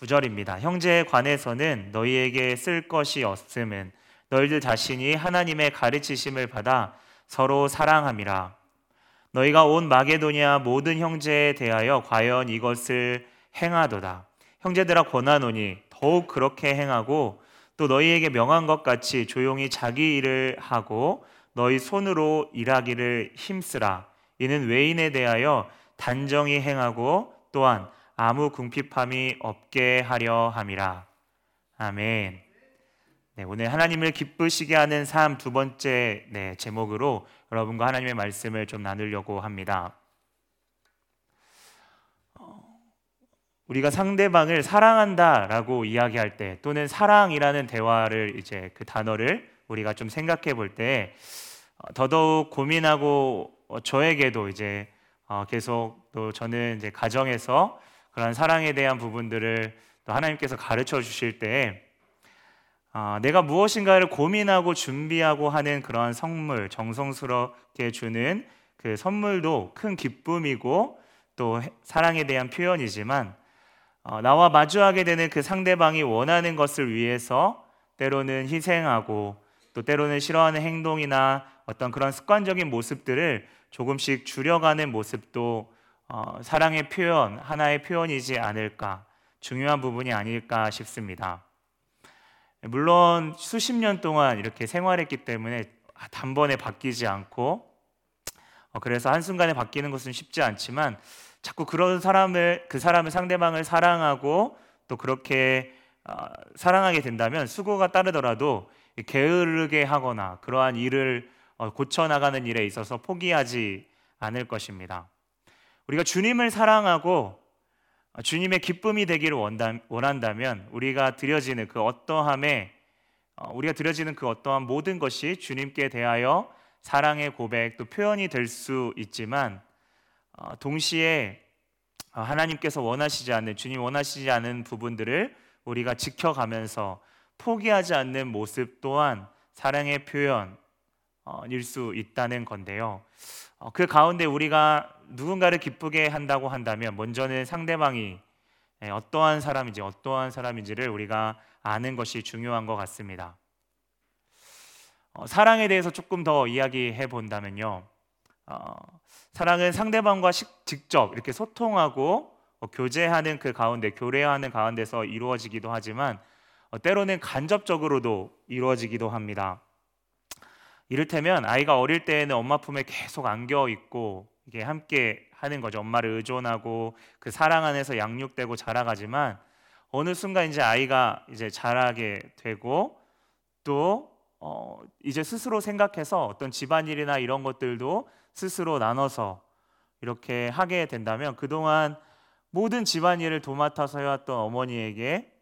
9절입니다. 형제에 관해서는 너희에게 쓸 것이 없음은 너희들 자신이 하나님의 가르치심을 받아 서로 사랑함이라. 너희가 온 마게도니아 모든 형제에 대하여 과연 이것을 행하도다. 형제들아 권하노니 더욱 그렇게 행하고 또 너희에게 명한 것 같이 조용히 자기 일을 하고 너희 손으로 일하기를 힘쓰라. 이는 외인에 대하여 단정히 행하고 또한 아무 궁핍함이 없게 하려 함이라. 아멘. 네, 오늘 하나님을 기쁘시게 하는 삶 두 번째 네, 제목으로 여러분과 하나님의 말씀을 좀 나누려고 합니다. 어, 우리가 상대방을 사랑한다라고 이야기할 때 또는 사랑이라는 대화를 이제 그 단어를 우리가 좀 생각해 볼때 어, 더더욱 고민하고 어, 저에게도 이제 계속 또 저는 이제 가정에서 그런 사랑에 대한 부분들을 또 하나님께서 가르쳐 주실 때 아, 내가 무엇인가를 고민하고 준비하고 하는 그러한 선물, 정성스럽게 주는 그 선물도 큰 기쁨이고 또 사랑에 대한 표현이지만 어, 나와 마주하게 되는 그 상대방이 원하는 것을 위해서 때로는 희생하고 또 때로는 싫어하는 행동이나 어떤 그런 습관적인 모습들을 조금씩 줄여가는 모습도 어, 사랑의 표현, 하나의 표현이지 않을까, 중요한 부분이 아닐까 싶습니다. 물론 수십 년 동안 이렇게 생활했기 때문에 단번에 바뀌지 않고 어, 그래서 한순간에 바뀌는 것은 쉽지 않지만 자꾸 그런 사람을 그 사람을 상대방을 사랑하고 또 그렇게 어, 사랑하게 된다면 수고가 따르더라도 게으르게 하거나 그러한 일을 어, 고쳐 나가는 일에 있어서 포기하지 않을 것입니다. 우리가 주님을 사랑하고 주님의 기쁨이 되기를 원한다면 우리가 드려지는 그 어떠함에 어, 우리가 드려지는 그 어떠한 모든 것이 주님께 대하여 사랑의 고백 또 표현이 될 수 있지만 어, 동시에 어, 하나님께서 원하시지 않는 주님 원하시지 않은 부분들을 우리가 지켜가면서 포기하지 않는 모습 또한 사랑의 표현일 수 있다는 건데요. 그 가운데 우리가 누군가를 기쁘게 한다고 한다면 먼저는 상대방이 예, 어떠한 사람인지 어떠한 사람인지를 우리가 아는 것이 중요한 것 같습니다. 어, 사랑에 대해서 조금 더 이야기해 본다면요. 어, 사랑은 상대방과 직접 이렇게 소통하고 어, 교제하는 그 가운데 교례하는 가운데서 이루어지기도 하지만 어, 때로는 간접적으로도 이루어지기도 합니다. 이를테면 아이가 어릴 때에는 엄마 품에 계속 안겨 있고 이게 함께 하는 거죠. 엄마를 의존하고 그 사랑 안에서 양육되고 자라가지만 어느 순간 이제 아이가 이제 자라게 되고 또 어, 이제 스스로 생각해서 어떤 집안일이나 이런 것들도 스스로 나눠서 이렇게 하게 된다면 그동안 모든 집안일을 도맡아서 해왔던 어머니에게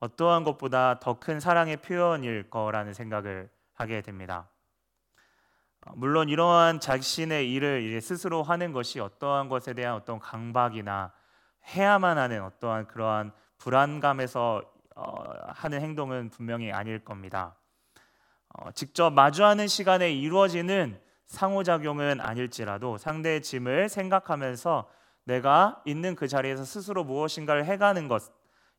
어떠한 것보다 더 큰 사랑의 표현일 거라는 생각을 하게 됩니다. 물론 이러한 자신의 일을 스스로 하는 것이 어떠한 것에 대한 어떤 강박이나 해야만 하는 어떠한 그러한 불안감에서 어, 하는 행동은 분명히 아닐 겁니다. 어, 직접 마주하는 시간에 이루어지는 상호작용은 아닐지라도 상대의 짐을 생각하면서 내가 있는 그 자리에서 스스로 무엇인가를 해가는 것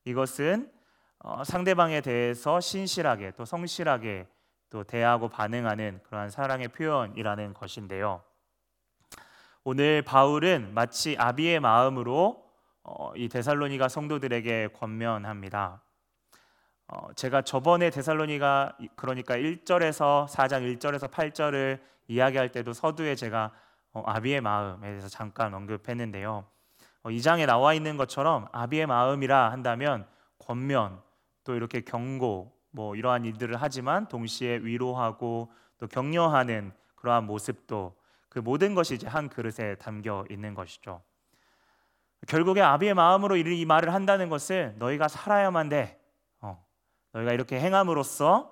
이것은 어, 상대방에 대해서 신실하게 또 성실하게 또 대하고 반응하는 그러한 사랑의 표현이라는 것인데요. 오늘 바울은 마치 아비의 마음으로 어, 이 데살로니가 성도들에게 권면합니다. 어, 제가 저번에 데살로니가 그러니까 1절에서 4장 1절에서 8절을 이야기할 때도 서두에 제가 어, 아비의 마음에 대해서 잠깐 언급했는데요. 어, 이 장에 나와 있는 것처럼 아비의 마음이라 한다면 권면 또 이렇게 경고 뭐 이러한 일들을 하지만 동시에 위로하고 또 격려하는 그러한 모습도 그 모든 것이 이제 한 그릇에 담겨 있는 것이죠. 결국에 아비의 마음으로 이 말을 한다는 것은 너희가 살아야만 돼. 어, 너희가 이렇게 행함으로써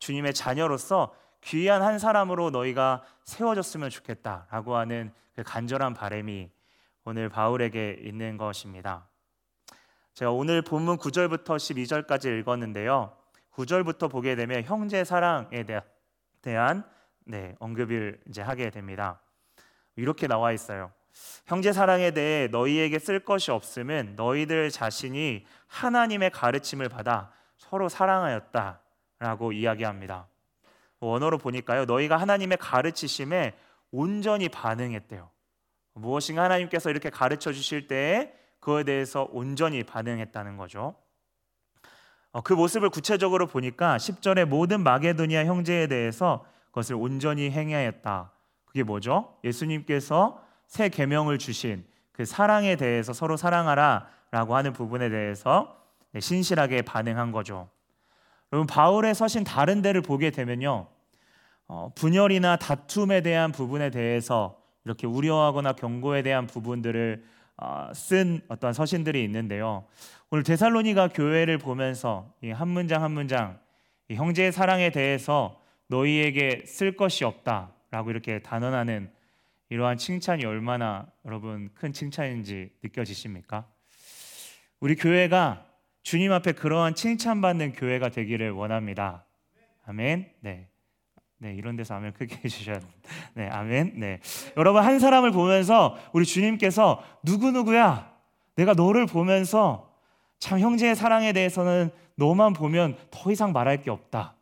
주님의 자녀로서 귀한 한 사람으로 너희가 세워졌으면 좋겠다라고 하는 그 간절한 바람이 오늘 바울에게 있는 것입니다. 제가 오늘 본문 9절부터 12절까지 읽었는데요. 9절부터 보게 되면 형제 사랑에 대한 네, 언급을 이제 하게 됩니다. 이렇게 나와 있어요. 형제 사랑에 대해 너희에게 쓸 것이 없음은 너희들 자신이 하나님의 가르침을 받아 서로 사랑하였다라고 이야기합니다. 원어로 보니까요. 너희가 하나님의 가르치심에 온전히 반응했대요. 무엇인가 하나님께서 이렇게 가르쳐 주실 때에 그에 대해서 온전히 반응했다는 거죠. 어, 그 모습을 구체적으로 보니까 10절에 모든 마게도니아 형제에 대해서 그것을 온전히 행하였다. 그게 뭐죠? 예수님께서 새 계명을 주신 그 사랑에 대해서 서로 사랑하라라고 하는 부분에 대해서 네, 신실하게 반응한 거죠. 여러분 바울의 서신 다른 데를 보게 되면요, 어, 분열이나 다툼에 대한 부분에 대해서 이렇게 우려하거나 경고에 대한 부분들을 어, 쓴 어떤 서신들이 있는데요. 오늘 데살로니가 교회를 보면서 한 문장 한 문장 형제의 사랑에 대해서 너희에게 쓸 것이 없다라고 이렇게 단언하는 이러한 칭찬이 얼마나 여러분 큰 칭찬인지 느껴지십니까? 우리 교회가 주님 앞에 그러한 칭찬받는 교회가 되기를 원합니다. 아멘. 네. 네, 이런 데서 아멘 크게 해주셔야. 네, 아멘. 네. 여러분, 한 사람을 보면서 우리 주님께서 누구누구야? 내가 너를 보면서 참 형제의 사랑에 대해서는 너만 보면 더 이상 말할 게 없다.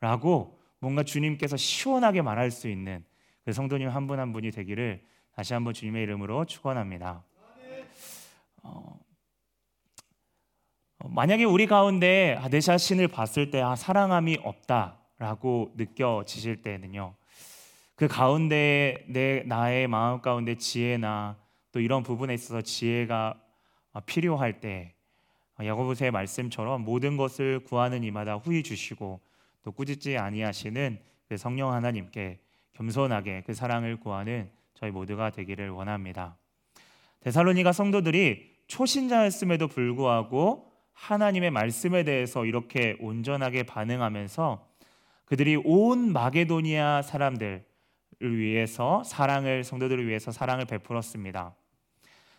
라고 뭔가 주님께서 시원하게 말할 수 있는 그 성도님 한 분한 한 분이 되기를 다시 한번 주님의 이름으로 축원합니다. 어, 어, 만약에 우리 가운데 아, 내 자신을 봤을 때 아, 사랑함이 없다라고 느껴지실 때는요. 그 가운데 내 나의 마음 가운데 지혜나 또 이런 부분에 있어서 지혜가 어, 필요할 때 어, 야고보서의 말씀처럼 모든 것을 구하는 이마다 후히 주시고 또 꾸짖지 아니하시는 그 성령 하나님께 겸손하게 그 사랑을 구하는 저희 모두가 되기를 원합니다. 데살로니가 성도들이 초신자였음에도 불구하고 하나님의 말씀에 대해서 이렇게 온전하게 반응하면서 그들이 온 마게도니아 사람들을 위해서 사랑을 성도들을 위해서 사랑을 베풀었습니다.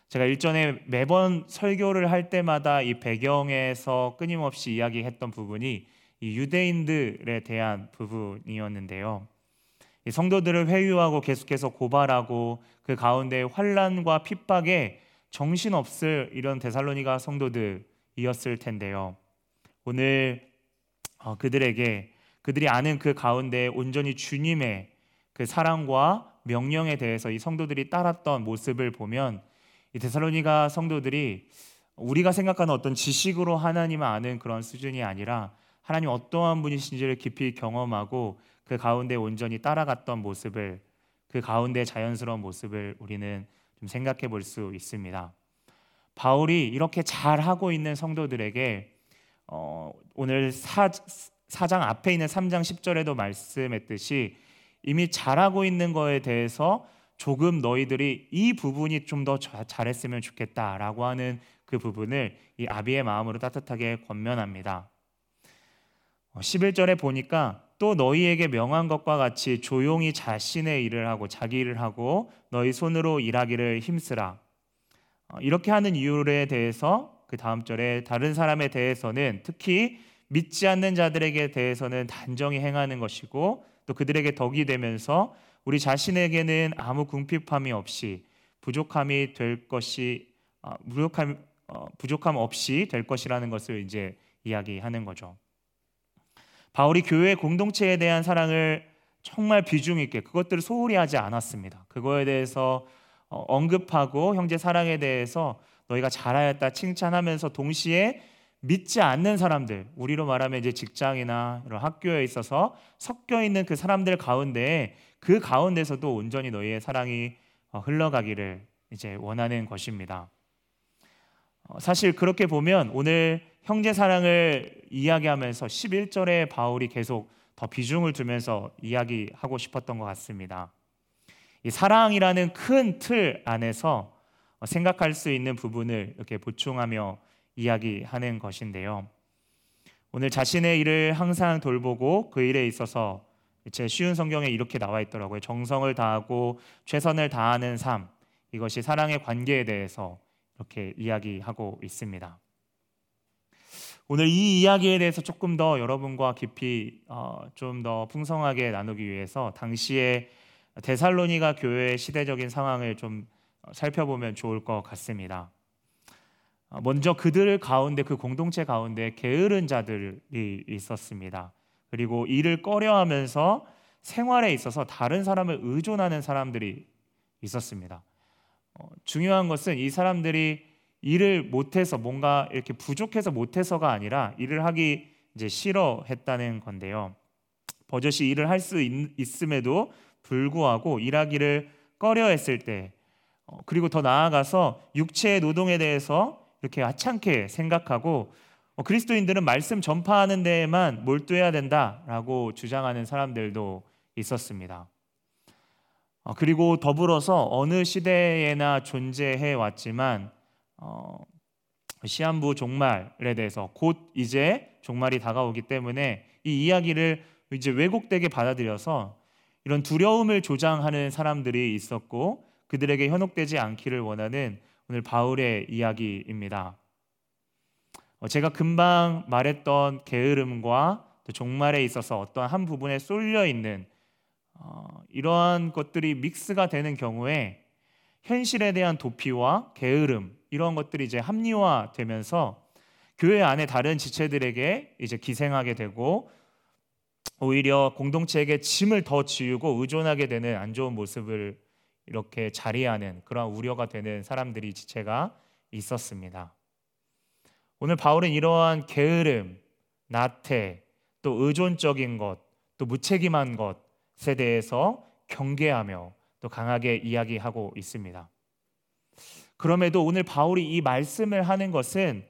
제가 일전에 매번 설교를 할 때마다 이 배경에서 끊임없이 이야기했던 부분이 이 유대인들에 대한 부분이었는데요. 성도들을 회유하고 계속해서 고발하고 그 가운데 환란과 핍박에 정신없을 이런 데살로니가 성도들이었을 텐데요. 오늘 어, 그들에게 그들이 아는 그 가운데 온전히 주님의 그 사랑과 명령에 대해서 이 성도들이 따랐던 모습을 보면 이 데살로니가 성도들이 우리가 생각하는 어떤 지식으로 하나님을 아는 그런 수준이 아니라 하나님 어떠한 분이신지를 깊이 경험하고 그 가운데 온전히 따라갔던 모습을 그 가운데 자연스러운 모습을 우리는 좀 생각해 볼 수 있습니다. 바울이 이렇게 잘 하고 있는 성도들에게 어, 오늘 사, 사장 앞에 있는 3장 10절에도 말씀했듯이 이미 잘하고 있는 거에 대해서 조금 너희들이 이 부분이 좀 더 잘했으면 좋겠다라고 하는 그 부분을 이 아비의 마음으로 따뜻하게 권면합니다. 11절에 어, 보니까 또 너희에게 명한 것과 같이 조용히 자신의 일을 하고 자기 일을 하고 너희 손으로 일하기를 힘쓰라. 어, 이렇게 하는 이유에 대해서 그 다음 절에 다른 사람에 대해서는 특히 믿지 않는 자들에게 대해서는 단정히 행하는 것이고 또 그들에게 덕이 되면서 우리 자신에게는 아무 궁핍함이 없이 부족함이 될 것이 어, 부족함 어, 부족함 없이 될 것이라는 것을 이제 이야기하는 거죠. 바울이 교회 공동체에 대한 사랑을 정말 비중 있게 그것들을 소홀히 하지 않았습니다. 그거에 대해서 어, 언급하고 형제 사랑에 대해서 너희가 잘하였다 칭찬하면서 동시에 믿지 않는 사람들, 우리로 말하면 이제 직장이나 이런 학교에 있어서 섞여 있는 그 사람들 가운데 그 가운데서도 온전히 너희의 사랑이 어, 흘러가기를 이제 원하는 것입니다. 어, 사실 그렇게 보면 오늘 형제 사랑을 이야기하면서 11절에 바울이 계속 더 비중을 두면서 이야기하고 싶었던 것 같습니다. 이 사랑이라는 큰 틀 안에서 생각할 수 있는 부분을 이렇게 보충하며 이야기하는 것인데요. 오늘 자신의 일을 항상 돌보고 그 일에 있어서 제 쉬운 성경에 이렇게 나와 있더라고요. 정성을 다하고 최선을 다하는 삶. 이것이 사랑의 관계에 대해서 이렇게 이야기하고 있습니다. 오늘 이 이야기에 대해서 조금 더 여러분과 깊이 어, 좀 더 풍성하게 나누기 위해서 당시에 데살로니가 교회의 시대적인 상황을 좀 살펴보면 좋을 것 같습니다. 먼저 그들 가운데 그 공동체 가운데 게으른 자들이 있었습니다. 그리고 일을 꺼려하면서 생활에 있어서 다른 사람을 의존하는 사람들이 있었습니다. 어, 중요한 것은 이 사람들이 일을 못해서 뭔가 이렇게 부족해서 못해서가 아니라 일을 하기 이제 싫어했다는 건데요. 버젓이 일을 할 수 있음에도 불구하고 일하기를 꺼려했을 때, 어, 그리고 더 나아가서 육체의 노동에 대해서 이렇게 하찮게 생각하고 어, 그리스도인들은 말씀 전파하는 데에만 몰두해야 된다라고 주장하는 사람들도 있었습니다. 어, 그리고 더불어서 어느 시대에나 존재해 왔지만 어, 시한부 종말에 대해서 곧 이제 종말이 다가오기 때문에 이 이야기를 이제 왜곡되게 받아들여서 이런 두려움을 조장하는 사람들이 있었고 그들에게 현혹되지 않기를 원하는 오늘 바울의 이야기입니다. 어, 제가 금방 말했던 게으름과 종말에 있어서 어떤 한 부분에 쏠려 있는 어, 이러한 것들이 믹스가 되는 경우에 현실에 대한 도피와 게으름 이런 것들이 이제 합리화되면서 교회 안에 다른 지체들에게 이제 기생하게 되고 오히려 공동체에게 짐을 더 지우고 의존하게 되는 안 좋은 모습을 이렇게 자리하는 그런 우려가 되는 사람들이 지체가 있었습니다. 오늘 바울은 이러한 게으름, 나태, 또 의존적인 것, 또 무책임한 것에 대해서 경계하며 또 강하게 이야기하고 있습니다. 그럼에도 오늘 바울이 이 말씀을 하는 것은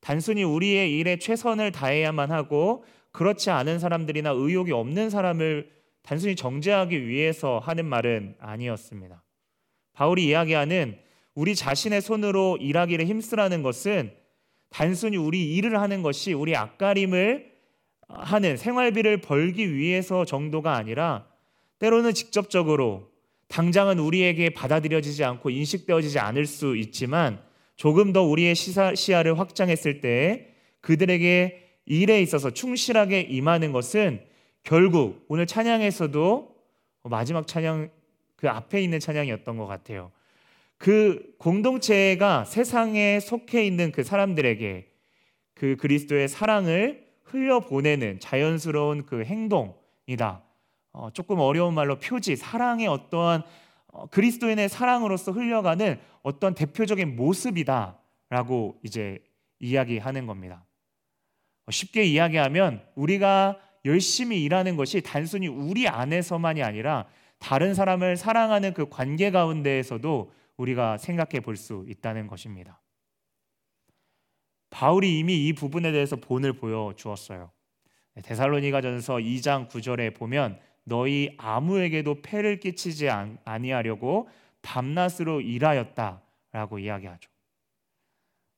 단순히 우리의 일에 최선을 다해야만 하고 그렇지 않은 사람들이나 의욕이 없는 사람을 단순히 정죄하기 위해서 하는 말은 아니었습니다. 바울이 이야기하는 우리 자신의 손으로 일하기를 힘쓰라는 것은 단순히 우리 일을 하는 것이 우리 앞가림을 하는 생활비를 벌기 위해서 정도가 아니라 때로는 직접적으로 당장은 우리에게 받아들여지지 않고 인식되어지지 않을 수 있지만 조금 더 우리의 시사, 시야를 확장했을 때 그들에게 일에 있어서 충실하게 임하는 것은 결국 오늘 찬양에서도 마지막 찬양 그 앞에 있는 찬양이었던 것 같아요. 그 공동체가 세상에 속해 있는 그 사람들에게 그 그리스도의 사랑을 흘려보내는 자연스러운 그 행동이다. 어, 조금 어려운 말로 표지, 사랑의 어떠한 어, 그리스도인의 사랑으로서 흘려가는 어떤 대표적인 모습이다라고 이제 이야기하는 겁니다. 어, 쉽게 이야기하면 우리가 열심히 일하는 것이 단순히 우리 안에서만이 아니라 다른 사람을 사랑하는 그 관계 가운데에서도 우리가 생각해 볼 수 있다는 것입니다. 바울이 이미 이 부분에 대해서 본을 보여 주었어요. 네, 데살로니가전서 2장 9절에 보면 너희 아무에게도 폐를 끼치지 아니하려고 밤낮으로 일하였다라고 이야기하죠.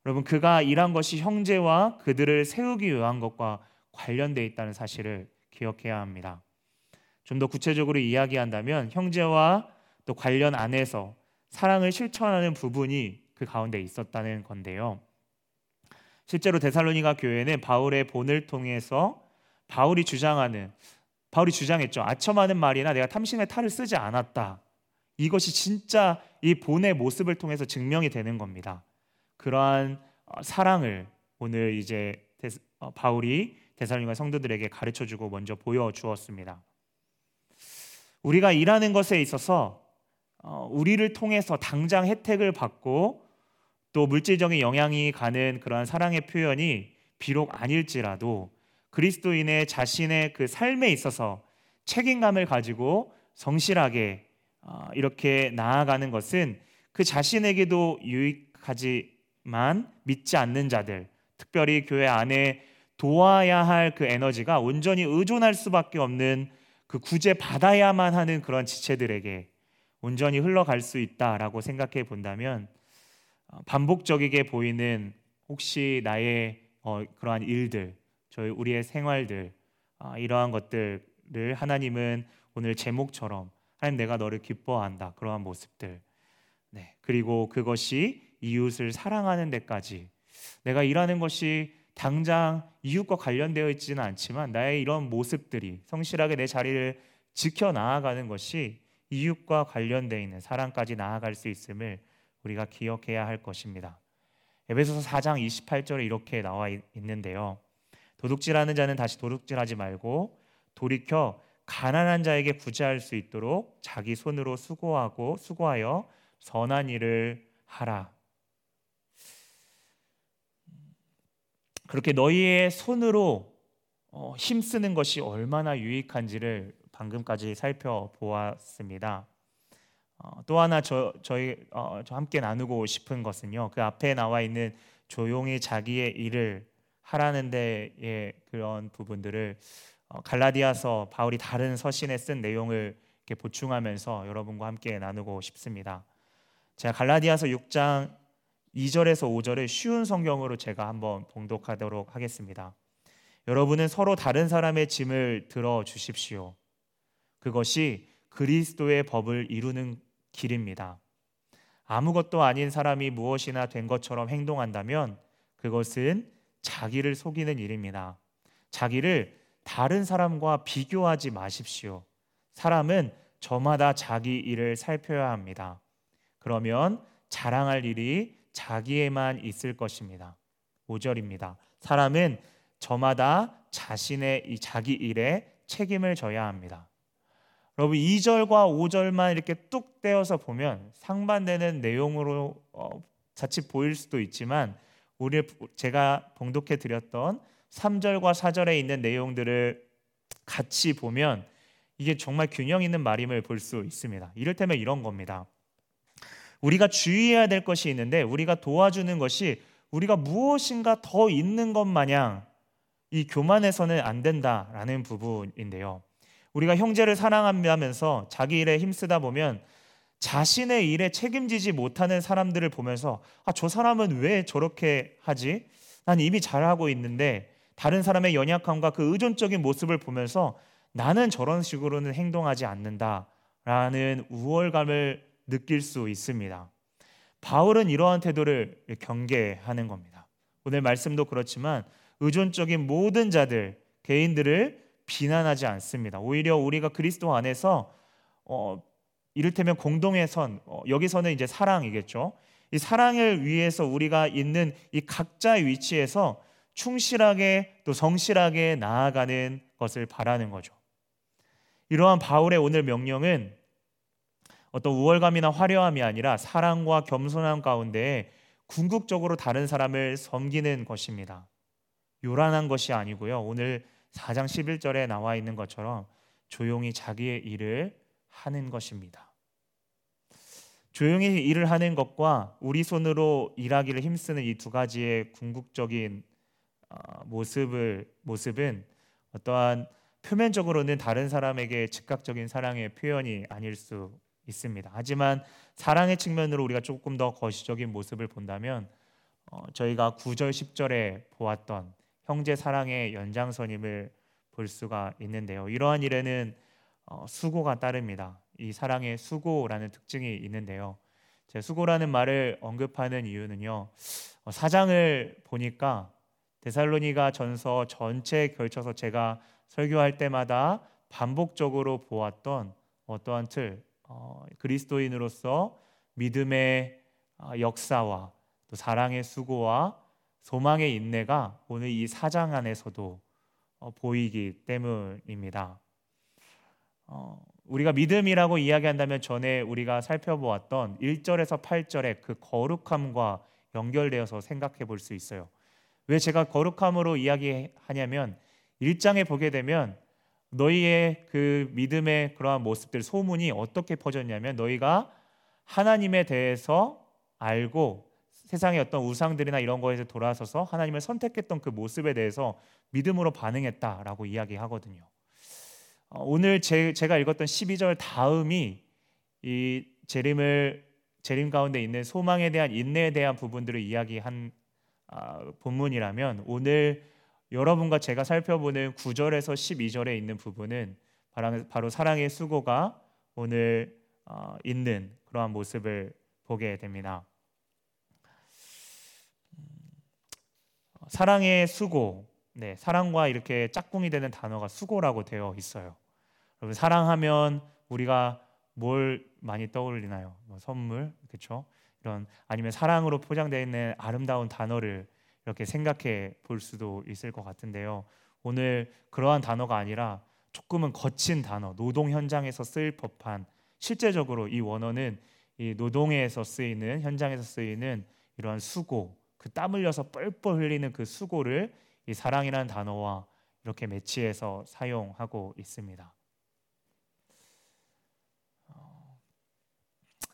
여러분 그가 일한 것이 형제와 그들을 세우기 위한 것과 관련돼 있다는 사실을 기억해야 합니다. 좀 더 구체적으로 이야기한다면 형제와 또 관련 안에서 사랑을 실천하는 부분이 그 가운데 있었다는 건데요. 실제로 데살로니가 교회는 바울의 본을 통해서 바울이 주장하는 바울이 주장했죠. 아첨하는 말이나 내가 탐심의 탈을 쓰지 않았다. 이것이 진짜 이 본의 모습을 통해서 증명이 되는 겁니다. 그러한 어, 사랑을 오늘 이제 어, 바울이 데살로니가 성도들에게 가르쳐 주고 먼저 보여 주었습니다. 우리가 일하는 것에 있어서 어, 우리를 통해서 당장 혜택을 받고 또 물질적인 영향이 가는 그러한 사랑의 표현이 비록 아닐지라도 그리스도인의 자신의 그 삶에 있어서 책임감을 가지고 성실하게 어, 이렇게 나아가는 것은 그 자신에게도 유익하지만 믿지 않는 자들, 특별히 교회 안에 도와야 할 그 에너지가 온전히 의존할 수밖에 없는 그 구제 받아야만 하는 그런 지체들에게 온전히 흘러갈 수 있다라고 생각해 본다면 어, 반복적이게 보이는 혹시 나의 어, 그러한 일들, 저희 우리의 생활들 아, 이러한 것들을 하나님은 오늘 제목처럼 하나님 내가 너를 기뻐한다 그러한 모습들, 네 그리고 그것이 이웃을 사랑하는 데까지. 내가 일하는 것이 당장 이웃과 관련되어 있지는 않지만 나의 이런 모습들이 성실하게 내 자리를 지켜 나아가는 것이 이웃과 관련되어 있는 사랑까지 나아갈 수 있음을 우리가 기억해야 할 것입니다. 에베소서 4장 28절에 이렇게 나와 있는데요. 도둑질하는 자는 다시 도둑질하지 말고 돌이켜 가난한 자에게 구제할 수 있도록 자기 손으로 수고하고 수고하여 선한 일을 하라. 그렇게 너희의 손으로 어, 힘쓰는 것이 얼마나 유익한지를 방금까지 살펴보았습니다. 어, 또 하나 저 저희 어, 저 함께 나누고 싶은 것은요. 그 앞에 나와 있는 조용히 자기의 일을 하라는 데의 그런 부분들을 어, 갈라디아서 바울이 다른 서신에 쓴 내용을 이렇게 보충하면서 여러분과 함께 나누고 싶습니다. 제가 갈라디아서 6장 2절에서 5절을 쉬운 성경으로 제가 한번 봉독하도록 하겠습니다. 여러분은 서로 다른 사람의 짐을 들어 주십시오. 그것이 그리스도의 법을 이루는 길입니다. 아무것도 아닌 사람이 무엇이나 된 것처럼 행동한다면 그것은 자기를 속이는 일입니다. 자기를 다른 사람과 비교하지 마십시오. 사람은 저마다 자기 일을 살펴야 합니다. 그러면 자랑할 일이 자기에만 있을 것입니다. 5절입니다. 사람은 저마다 자신의 이 자기 일에 책임을 져야 합니다. 여러분 2절과 5절만 이렇게 뚝 떼어서 보면 상반되는 내용으로 어, 자칫 보일 수도 있지만 우리 제가 봉독해 드렸던 3절과 4절에 있는 내용들을 같이 보면 이게 정말 균형 있는 말임을 볼 수 있습니다. 이를테면 이런 겁니다. 우리가 주의해야 될 것이 있는데 우리가 도와주는 것이 우리가 무엇인가 더 있는 것 마냥 이 교만해서는 안 된다라는 부분인데요. 우리가 형제를 사랑하면서 자기 일에 힘쓰다 보면 자신의 일에 책임지지 못하는 사람들을 보면서 아, 저 사람은 왜 저렇게 하지? 난 이미 잘하고 있는데 다른 사람의 연약함과 그 의존적인 모습을 보면서 나는 저런 식으로는 행동하지 않는다라는 우월감을 느낄 수 있습니다. 바울은 이러한 태도를 경계하는 겁니다. 오늘 말씀도 그렇지만 의존적인 모든 자들, 개인들을 비난하지 않습니다. 오히려 우리가 그리스도 안에서 어, 이를테면 공동의 선, 어, 여기서는 이제 사랑이겠죠. 이 사랑을 위해서 우리가 있는 이 각자의 위치에서 충실하게 또 성실하게 나아가는 것을 바라는 거죠. 이러한 바울의 오늘 명령은 어떤 우월감이나 화려함이 아니라 사랑과 겸손함 가운데 궁극적으로 다른 사람을 섬기는 것입니다. 요란한 것이 아니고요. 오늘 4장 11절에 나와 있는 것처럼 조용히 자기의 일을 하는 것입니다. 조용히 일을 하는 것과 우리 손으로 일하기를 힘쓰는 이 두 가지의 궁극적인 어, 모습을 모습은 어떠한 표면적으로는 다른 사람에게 즉각적인 사랑의 표현이 아닐 수 있습니다. 하지만 사랑의 측면으로 우리가 조금 더 거시적인 모습을 본다면 어, 저희가 9절 10절에 보았던 형제 사랑의 연장선임을 볼 수가 있는데요. 이러한 일에는 어, 수고가 따릅니다. 이 사랑의 수고라는 특징이 있는데요. 제 수고라는 말을 언급하는 이유는요. 어, 사장을 보니까 데살로니가 전서 전체에 걸쳐서 제가 설교할 때마다 반복적으로 보았던 어떠한 틀, 어, 그리스도인으로서 믿음의 역사와 또 사랑의 수고와 소망의 인내가 오늘 이 사장 안에서도 어, 보이기 때문입니다. 어, 우리가 믿음이라고 이야기한다면 전에 우리가 살펴보았던 1절에서 8절의 그 거룩함과 연결되어서 생각해 볼 수 있어요. 왜 제가 거룩함으로 이야기하냐면 1장에 보게 되면 너희의 그 믿음의 그러한 모습들 소문이 어떻게 퍼졌냐면 너희가 하나님에 대해서 알고 세상의 어떤 우상들이나 이런 거에서 돌아서서 하나님을 선택했던 그 모습에 대해서 믿음으로 반응했다라고 이야기하거든요. 어, 오늘 제, 가 읽었던 12절 다음이 이 재림을 재림 가운데 있는 소망에 대한 인내에 대한 부분들을 이야기한 아, 본문이라면 오늘 여러분과 제가 살펴보는 9절에서 12절에 있는 부분은 바로, 사랑의 수고가 오늘 어, 있는 그러한 모습을 보게 됩니다. 사랑의 수고, 네, 사랑과 이렇게 짝꿍이 되는 단어가 수고라고 되어 있어요. 여러분 사랑하면 우리가 뭘 많이 떠올리나요? 뭐 선물, 그렇죠? 이런 아니면 사랑으로 포장되어 있는 아름다운 단어를 이렇게 생각해 볼 수도 있을 것 같은데요. 오늘 그러한 단어가 아니라 조금은 거친 단어, 노동 현장에서 쓰일 법한 실제적으로 이 원어는 이 노동에서 쓰이는 현장에서 쓰이는 이러한 수고, 그 땀 흘려서 뻘뻘 흘리는 그 수고를 이 사랑이라는 단어와 이렇게 매치해서 사용하고 있습니다. 어,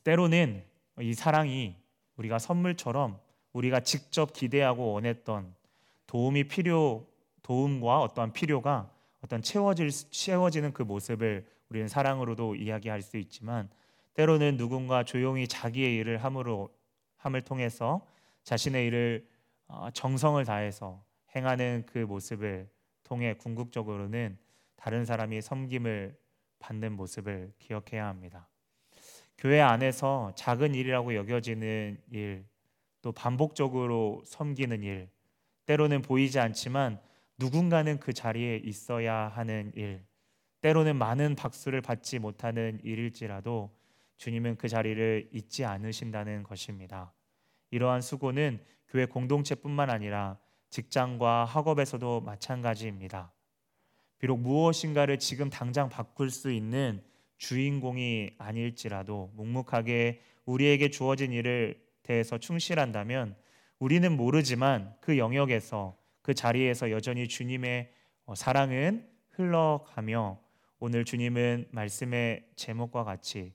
때로는 이 사랑이 우리가 선물처럼 우리가 직접 기대하고 원했던 도움이 필요 도움과 어떠한 필요가 어떤 채워질 채워지는 그 모습을 우리는 사랑으로도 이야기할 수 있지만 때로는 누군가 조용히 자기의 일을 함으로 함을 통해서 자신의 일을 어, 정성을 다해서 행하는 그 모습을 통해 궁극적으로는 다른 사람이 섬김을 받는 모습을 기억해야 합니다. 교회 안에서 작은 일이라고 여겨지는 일, 또 반복적으로 섬기는 일, 때로는 보이지 않지만 누군가는 그 자리에 있어야 하는 일, 때로는 많은 박수를 받지 못하는 일일지라도 주님은 그 자리를 잊지 않으신다는 것입니다. 이러한 수고는 교회 공동체뿐만 아니라 직장과 학업에서도 마찬가지입니다. 비록 무엇인가를 지금 당장 바꿀 수 있는 주인공이 아닐지라도 묵묵하게 우리에게 주어진 일을 대해서 충실한다면 우리는 모르지만 그 영역에서 그 자리에서 여전히 주님의 어, 사랑은 흘러가며 오늘 주님은 말씀의 제목과 같이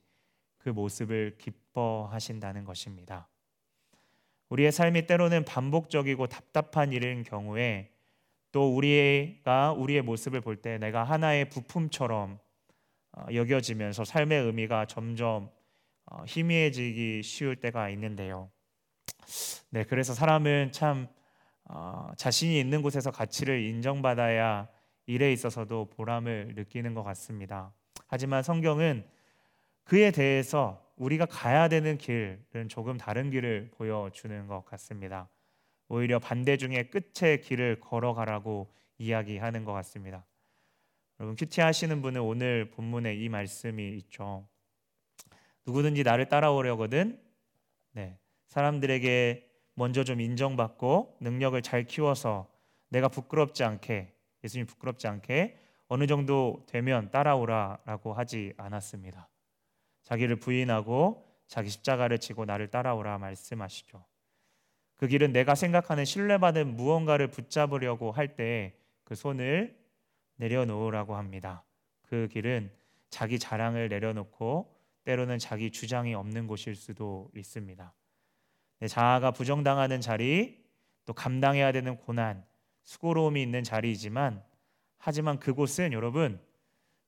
그 모습을 기뻐하신다는 것입니다. 우리의 삶이 때로는 반복적이고 답답한 일인 경우에 또 우리가 우리의 모습을 볼 때 내가 하나의 부품처럼 어, 여겨지면서 삶의 의미가 점점 어, 희미해지기 쉬울 때가 있는데요. 네, 그래서 사람은 참 어, 자신이 있는 곳에서 가치를 인정받아야 일에 있어서도 보람을 느끼는 것 같습니다. 하지만 성경은 그에 대해서 우리가 가야 되는 길은 조금 다른 길을 보여주는 것 같습니다. 오히려 반대 중에 끝의 길을 걸어가라고 이야기하는 것 같습니다. 여러분 큐티 하시는 분은 오늘 본문에 이 말씀이 있죠. 누구든지 나를 따라오려거든 네. 사람들에게 먼저 좀 인정받고 능력을 잘 키워서 내가 부끄럽지 않게 예수님 부끄럽지 않게 어느 정도 되면 따라오라라고 하지 않았습니다. 자기를 부인하고 자기 십자가를 지고 나를 따라오라 말씀하시죠. 그 길은 내가 생각하는 신뢰받은 무언가를 붙잡으려고 할 때 그 손을 내려놓으라고 합니다. 그 길은 자기 자랑을 내려놓고 때로는 자기 주장이 없는 곳일 수도 있습니다. 내 자아가 부정당하는 자리, 또 감당해야 되는 고난, 수고로움이 있는 자리이지만 하지만 그곳은 여러분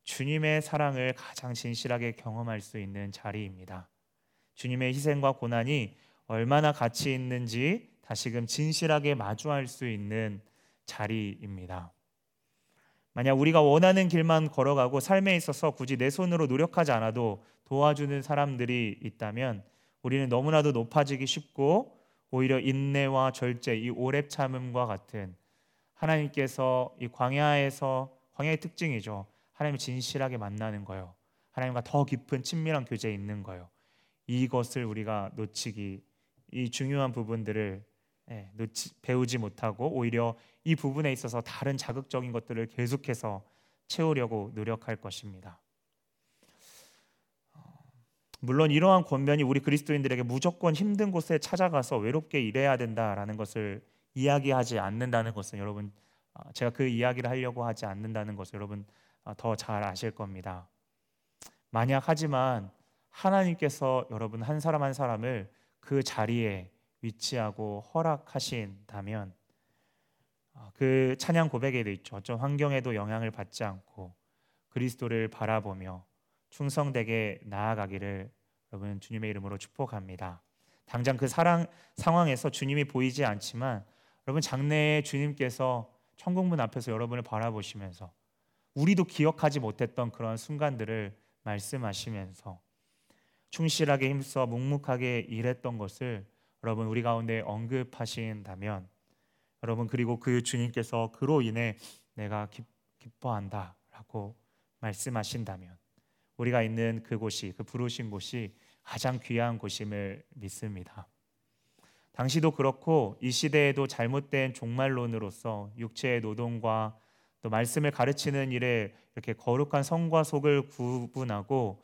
주님의 사랑을 가장 진실하게 경험할 수 있는 자리입니다. 주님의 희생과 고난이 얼마나 가치 있는지 다시금 진실하게 마주할 수 있는 자리입니다. 만약 우리가 원하는 길만 걸어가고 삶에 있어서 굳이 내 손으로 노력하지 않아도 도와주는 사람들이 있다면 우리는 너무나도 높아지기 쉽고 오히려 인내와 절제, 이 오랩 참음과 같은 하나님께서 이 광야에서 광야의 특징이죠. 하나님을 진실하게 만나는 거요. 하나님과 더 깊은 친밀한 교제에 있는 거요. 이것을 우리가 놓치기 이 중요한 부분들을 예, 놓치, 배우지 못하고 오히려 이 부분에 있어서 다른 자극적인 것들을 계속해서 채우려고 노력할 것입니다. 물론 이러한 권면이 우리 그리스도인들에게 무조건 힘든 곳에 찾아가서 외롭게 일해야 된다라는 것을 이야기하지 않는다는 것은 여러분 아, 제가 그 이야기를 하려고 하지 않는다는 것을 여러분 아, 더 잘 아실 겁니다. 만약 하지만 하나님께서 여러분 한 사람 한 사람을 그 자리에 위치하고 허락하신다면 아, 그 찬양 고백에도 있죠. 어떤 환경에도 영향을 받지 않고 그리스도를 바라보며 충성되게 나아가기를 여러분 주님의 이름으로 축복합니다. 당장 그 사랑 상황에서 주님이 보이지 않지만 여러분 장래에 주님께서 천국문 앞에서 여러분을 바라보시면서 우리도 기억하지 못했던 그런 순간들을 말씀하시면서 충실하게 힘써 묵묵하게 일했던 것을 여러분 우리 가운데 언급하신다면 여러분 그리고 그 주님께서 그로 인해 내가 기, 기뻐한다라고 말씀하신다면 우리가 있는 그곳이 그 부르신 곳이 가장 귀한 곳임을 믿습니다. 당시도 그렇고 이 시대에도 잘못된 종말론으로서 육체의 노동과 또 말씀을 가르치는 일에 이렇게 거룩한 성과 속을 구분하고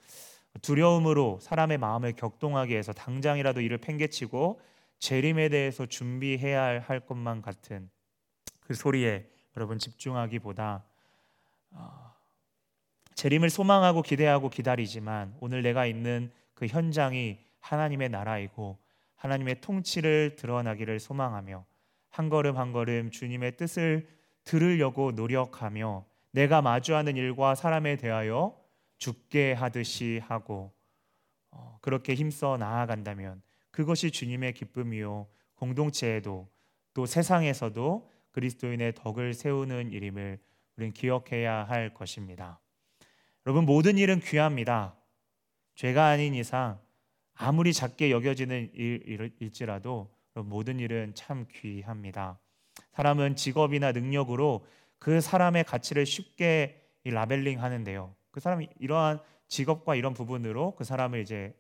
두려움으로 사람의 마음을 격동하게 해서 당장이라도 이를 팽개치고 재림에 대해서 준비해야 할 것만 같은 그 소리에 여러분 집중하기보다 어, 재림을 소망하고 기대하고 기다리지만 오늘 내가 있는 그 현장이 하나님의 나라이고 하나님의 통치를 드러나기를 소망하며 한 걸음 한 걸음 주님의 뜻을 들으려고 노력하며 내가 마주하는 일과 사람에 대하여 죽게 하듯이 하고 어, 그렇게 힘써 나아간다면 그것이 주님의 기쁨이요 공동체에도 또 세상에서도 그리스도인의 덕을 세우는 일임을 우리는 기억해야 할 것입니다. 여러분 모든 일은 귀합니다. 죄가 아닌 이상 아무리 작게 여겨지는 일, 일지라도 모든 일은 참 귀합니다. 사람은 직업이나 능력으로 그 사람의 가치를 쉽게 라벨링 하는데요. 그 사람이 이러한 직업과 이런 부분으로 그 사람을 이제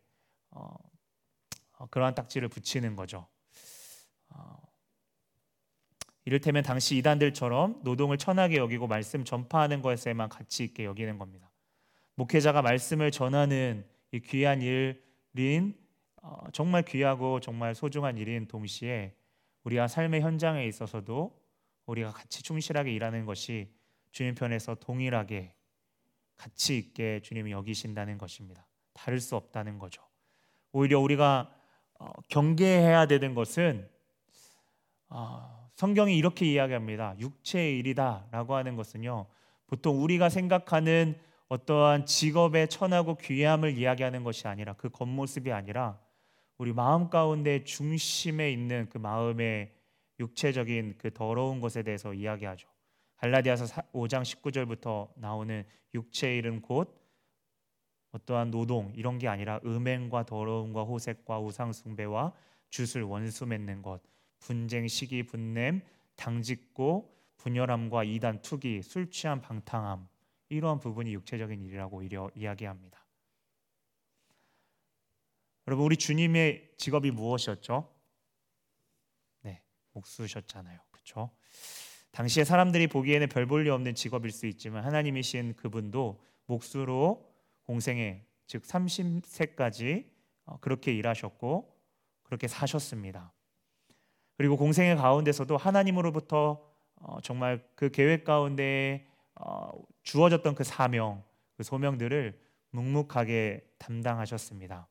어, 어, 그러한 딱지를 붙이는 거죠. 어, 이를테면 당시 이단들처럼 노동을 천하게 여기고 말씀 전파하는 것에만 가치 있게 여기는 겁니다. 목회자가 말씀을 전하는 이 귀한 일인 어, 정말 귀하고 정말 소중한 일인 동시에 우리가 삶의 현장에 있어서도 우리가 같이 충실하게 일하는 것이 주님 편에서 동일하게 가치 있게 주님이 여기신다는 것입니다. 다를 수 없다는 거죠. 오히려 우리가 어, 경계해야 되는 것은 어, 성경이 이렇게 이야기합니다. 육체의 일이다라고 하는 것은요. 보통 우리가 생각하는 어떠한 직업의 천하고 귀함을 이야기하는 것이 아니라 그 겉모습이 아니라 우리 마음 가운데 중심에 있는 그 마음의 육체적인 그 더러운 것에 대해서 이야기하죠. 갈라디아서 5장 19절부터 나오는 육체의 일은 곧 어떠한 노동 이런 게 아니라 음행과 더러움과 호색과 우상 숭배와 주술 원수 맺는 것, 분쟁, 시기, 분냄, 당짓고 분열함과 이단, 투기, 술 취한 방탕함 이러한 부분이 육체적인 일이라고 이야기합니다. 여러분 우리 주님의 직업이 무엇이었죠? 네, 목수셨잖아요. 그렇죠? 당시에 사람들이 보기에는 별 볼일 없는 직업일 수 있지만 하나님이신 그분도 목수로 공생에 즉 30세까지 어, 그렇게 일하셨고 그렇게 사셨습니다. 그리고 공생의 가운데서도 하나님으로부터 어, 정말 그 계획 가운데 어, 주어졌던 그 사명, 그 소명들을 묵묵하게 담당하셨습니다.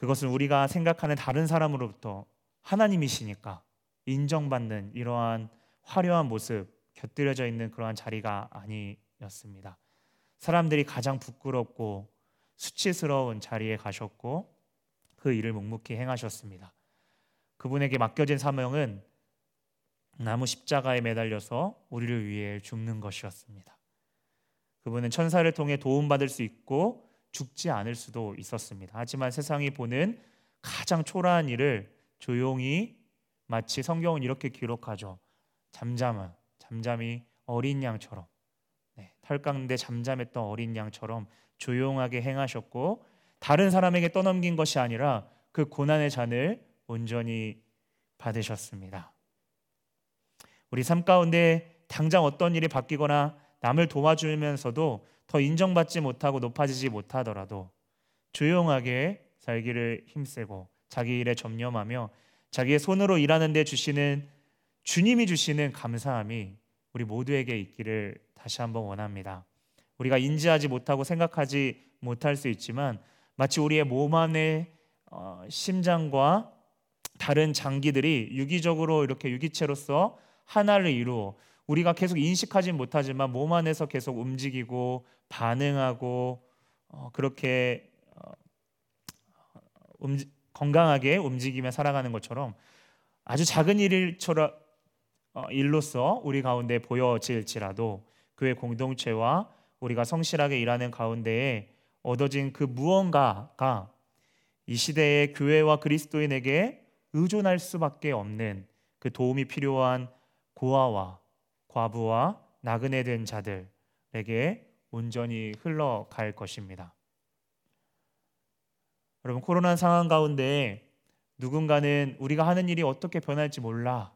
그것은 우리가 생각하는 다른 사람으로부터 하나님이시니까 인정받는 이러한 화려한 모습 곁들여져 있는 그러한 자리가 아니었습니다. 사람들이 가장 부끄럽고 수치스러운 자리에 가셨고 그 일을 묵묵히 행하셨습니다. 그분에게 맡겨진 사명은 나무 십자가에 매달려서 우리를 위해 죽는 것이었습니다. 그분은 천사를 통해 도움받을 수 있고 죽지 않을 수도 있었습니다. 하지만 세상이 보는 가장 초라한 일을 조용히 마치 성경은 이렇게 기록하죠. 잠잠한 잠잠히 어린 양처럼 네, 털깎는데 잠잠했던 어린 양처럼 조용하게 행하셨고 다른 사람에게 떠넘긴 것이 아니라 그 고난의 잔을 온전히 받으셨습니다. 우리 삶 가운데 당장 어떤 일이 바뀌거나 남을 도와주면서도 더 인정받지 못하고 높아지지 못하더라도 조용하게 살기를 힘쓰고 자기 일에 전념하며 자기의 손으로 일하는 데 주시는 주님이 주시는 감사함이 우리 모두에게 있기를 다시 한번 원합니다. 우리가 인지하지 못하고 생각하지 못할 수 있지만 마치 우리의 몸 안에 어, 심장과 다른 장기들이 유기적으로 이렇게 유기체로서 하나를 이루어 우리가 계속 인식하지 못하지만 몸 안에서 계속 움직이고 반응하고 어, 그렇게 어, 움직, 건강하게 움직이며 살아가는 것처럼 아주 작은 일처럼 어, 일로서 우리 가운데 보여질지라도 교회 공동체와 우리가 성실하게 일하는 가운데에 얻어진 그 무언가가 이 시대의 교회와 그리스도인에게 의존할 수밖에 없는 그 도움이 필요한 고아와 과부와 나그네 된 자들에게 온전히 흘러갈 것입니다. 여러분 코로나 상황 가운데 누군가는 우리가 하는 일이 어떻게 변할지 몰라.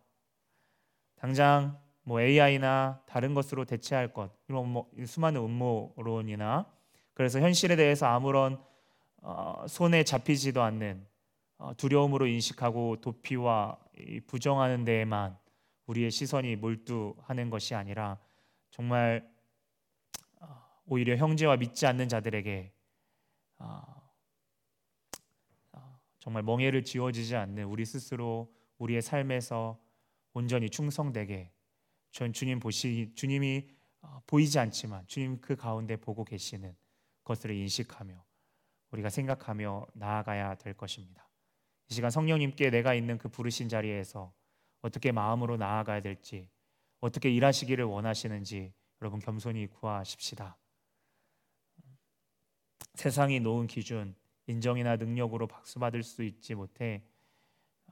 당장 뭐 AI나 다른 것으로 대체할 것 이런 뭐 수많은 음모론이나 그래서 현실에 대해서 아무런 어, 손에 잡히지도 않는 어, 두려움으로 인식하고 도피와 부정하는 데에만 우리의 시선이 몰두하는 것이 아니라 정말 어, 오히려 형제와 믿지 않는 자들에게 정말 멍해를 지워지지 않는 우리 스스로 우리의 삶에서 온전히 충성되게 전 주님 보시 주님이 보이지 않지만 주님 그 가운데 보고 계시는 것을 인식하며 우리가 생각하며 나아가야 될 것입니다. 이 시간 성령님께 내가 있는 그 부르신 자리에서 어떻게 마음으로 나아가야 될지, 어떻게 일하시기를 원하시는지 여러분 겸손히 구하십시다. 세상이 놓은 기준, 인정이나 능력으로 박수 받을 수 있지 못해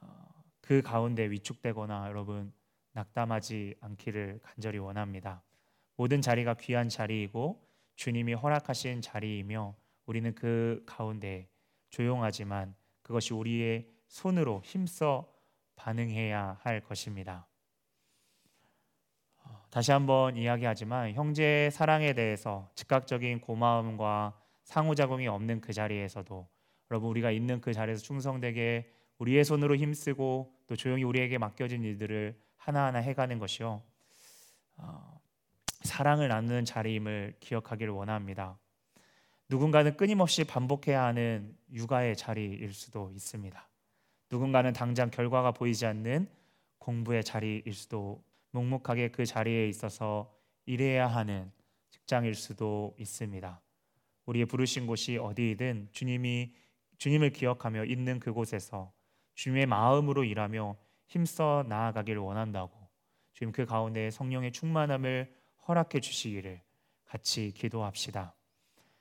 어, 그 가운데 위축되거나 여러분 낙담하지 않기를 간절히 원합니다. 모든 자리가 귀한 자리이고 주님이 허락하신 자리이며 우리는 그 가운데 조용하지만 그것이 우리의 손으로 힘써 반응해야 할 것입니다. 어, 다시 한번 이야기하지만 형제의 사랑에 대해서 즉각적인 고마움과 상호작용이 없는 그 자리에서도 여러분 우리가 있는 그 자리에서 충성되게 우리의 손으로 힘쓰고 또 조용히 우리에게 맡겨진 일들을 하나하나 해가는 것이요 어, 사랑을 나누는 자리임을 기억하기를 원합니다. 누군가는 끊임없이 반복해야 하는 육아의 자리일 수도 있습니다. 누군가는 당장 결과가 보이지 않는 공부의 자리일 수도 묵묵하게 그 자리에 있어서 일해야 하는 직장일 수도 있습니다. 우리의 부르신 곳이 어디이든 주님이 주님을 기억하며 있는 그곳에서 주님의 마음으로 일하며 힘써 나아가길 원한다고 주님 그 가운데 성령의 충만함을 허락해 주시기를 같이 기도합시다.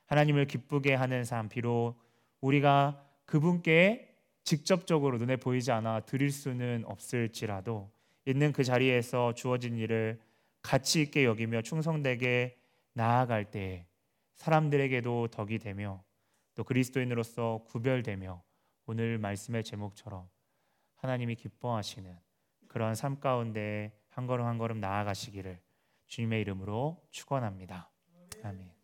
하나님을 기쁘게 하는 삶 비록 우리가 그분께 직접적으로 눈에 보이지 않아 드릴 수는 없을지라도 있는 그 자리에서 주어진 일을 가치 있게 여기며 충성되게 나아갈 때 사람들에게도 덕이 되며 또 그리스도인으로서 구별되며 오늘 말씀의 제목처럼 하나님이 기뻐하시는 그러한 삶 가운데 한 걸음 한 걸음 나아가시기를 주님의 이름으로 축원합니다. 아멘.